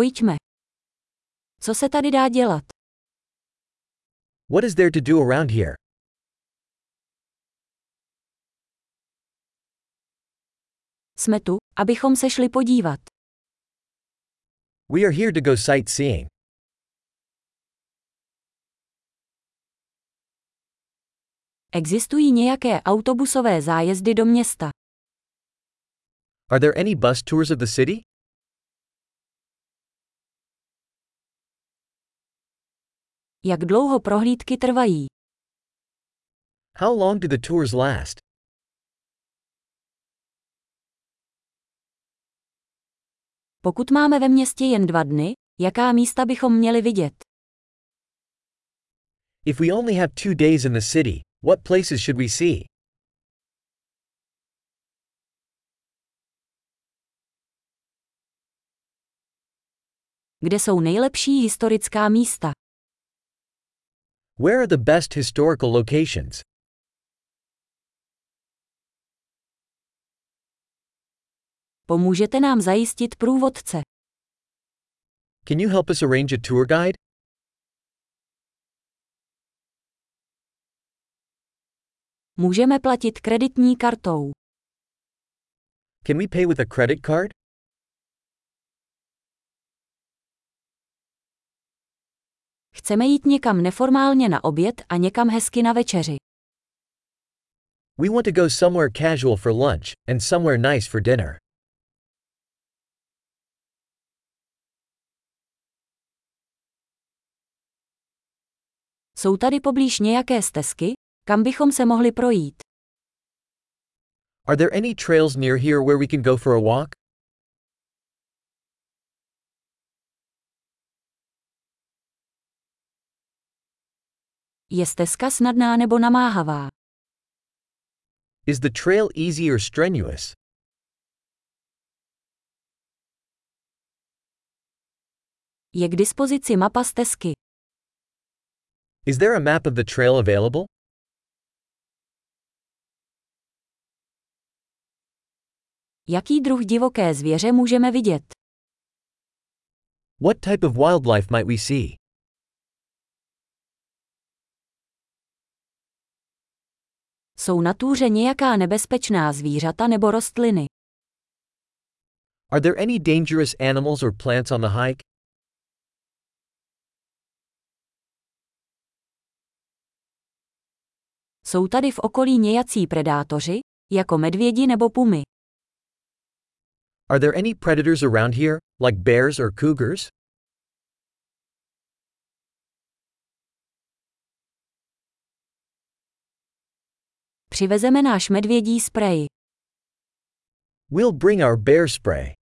Pojďme. Co se tady dá dělat? What is there to do around here? Jsme tu, abychom se šli podívat. We are here to go sightseeing. Existují nějaké autobusové zájezdy do města. Are there any bus tours of the city? Jak dlouho prohlídky trvají? How long do the tours last? Pokud máme ve městě jen dva dny, jaká místa bychom měli vidět? If we only have two days in the city, what places should we see? Kde jsou nejlepší historická místa? Where are the best historical locations? Pomůžete nám zajistit průvodce. Can you help us arrange a tour guide? Můžeme platit kreditní kartou. Can we pay with a credit card? Chceme jít někam neformálně na oběd a někam hezky na večeři. We want to go somewhere casual for lunch and somewhere nice for dinner. Jsou tady poblíž nějaké stezky, kam bychom se mohli projít? Are there any trails near here where we can go for a walk? Je stezka snadná nebo namáhavá? Is the trail easy or strenuous? Je k dispozici mapa stezky. Is there a map of the trail available? Jaký druh divoké zvěře můžeme vidět? What type of wildlife might we see? Jsou na túře nějaká nebezpečná zvířata nebo rostliny? Are there any dangerous animals or plants on the hike? Jsou tady v okolí nějací predátoři, jako medvědi nebo pumy? Are there any predators around here, like bears or cougars? Přivezeme náš medvědí sprej. We'll bring our bear spray.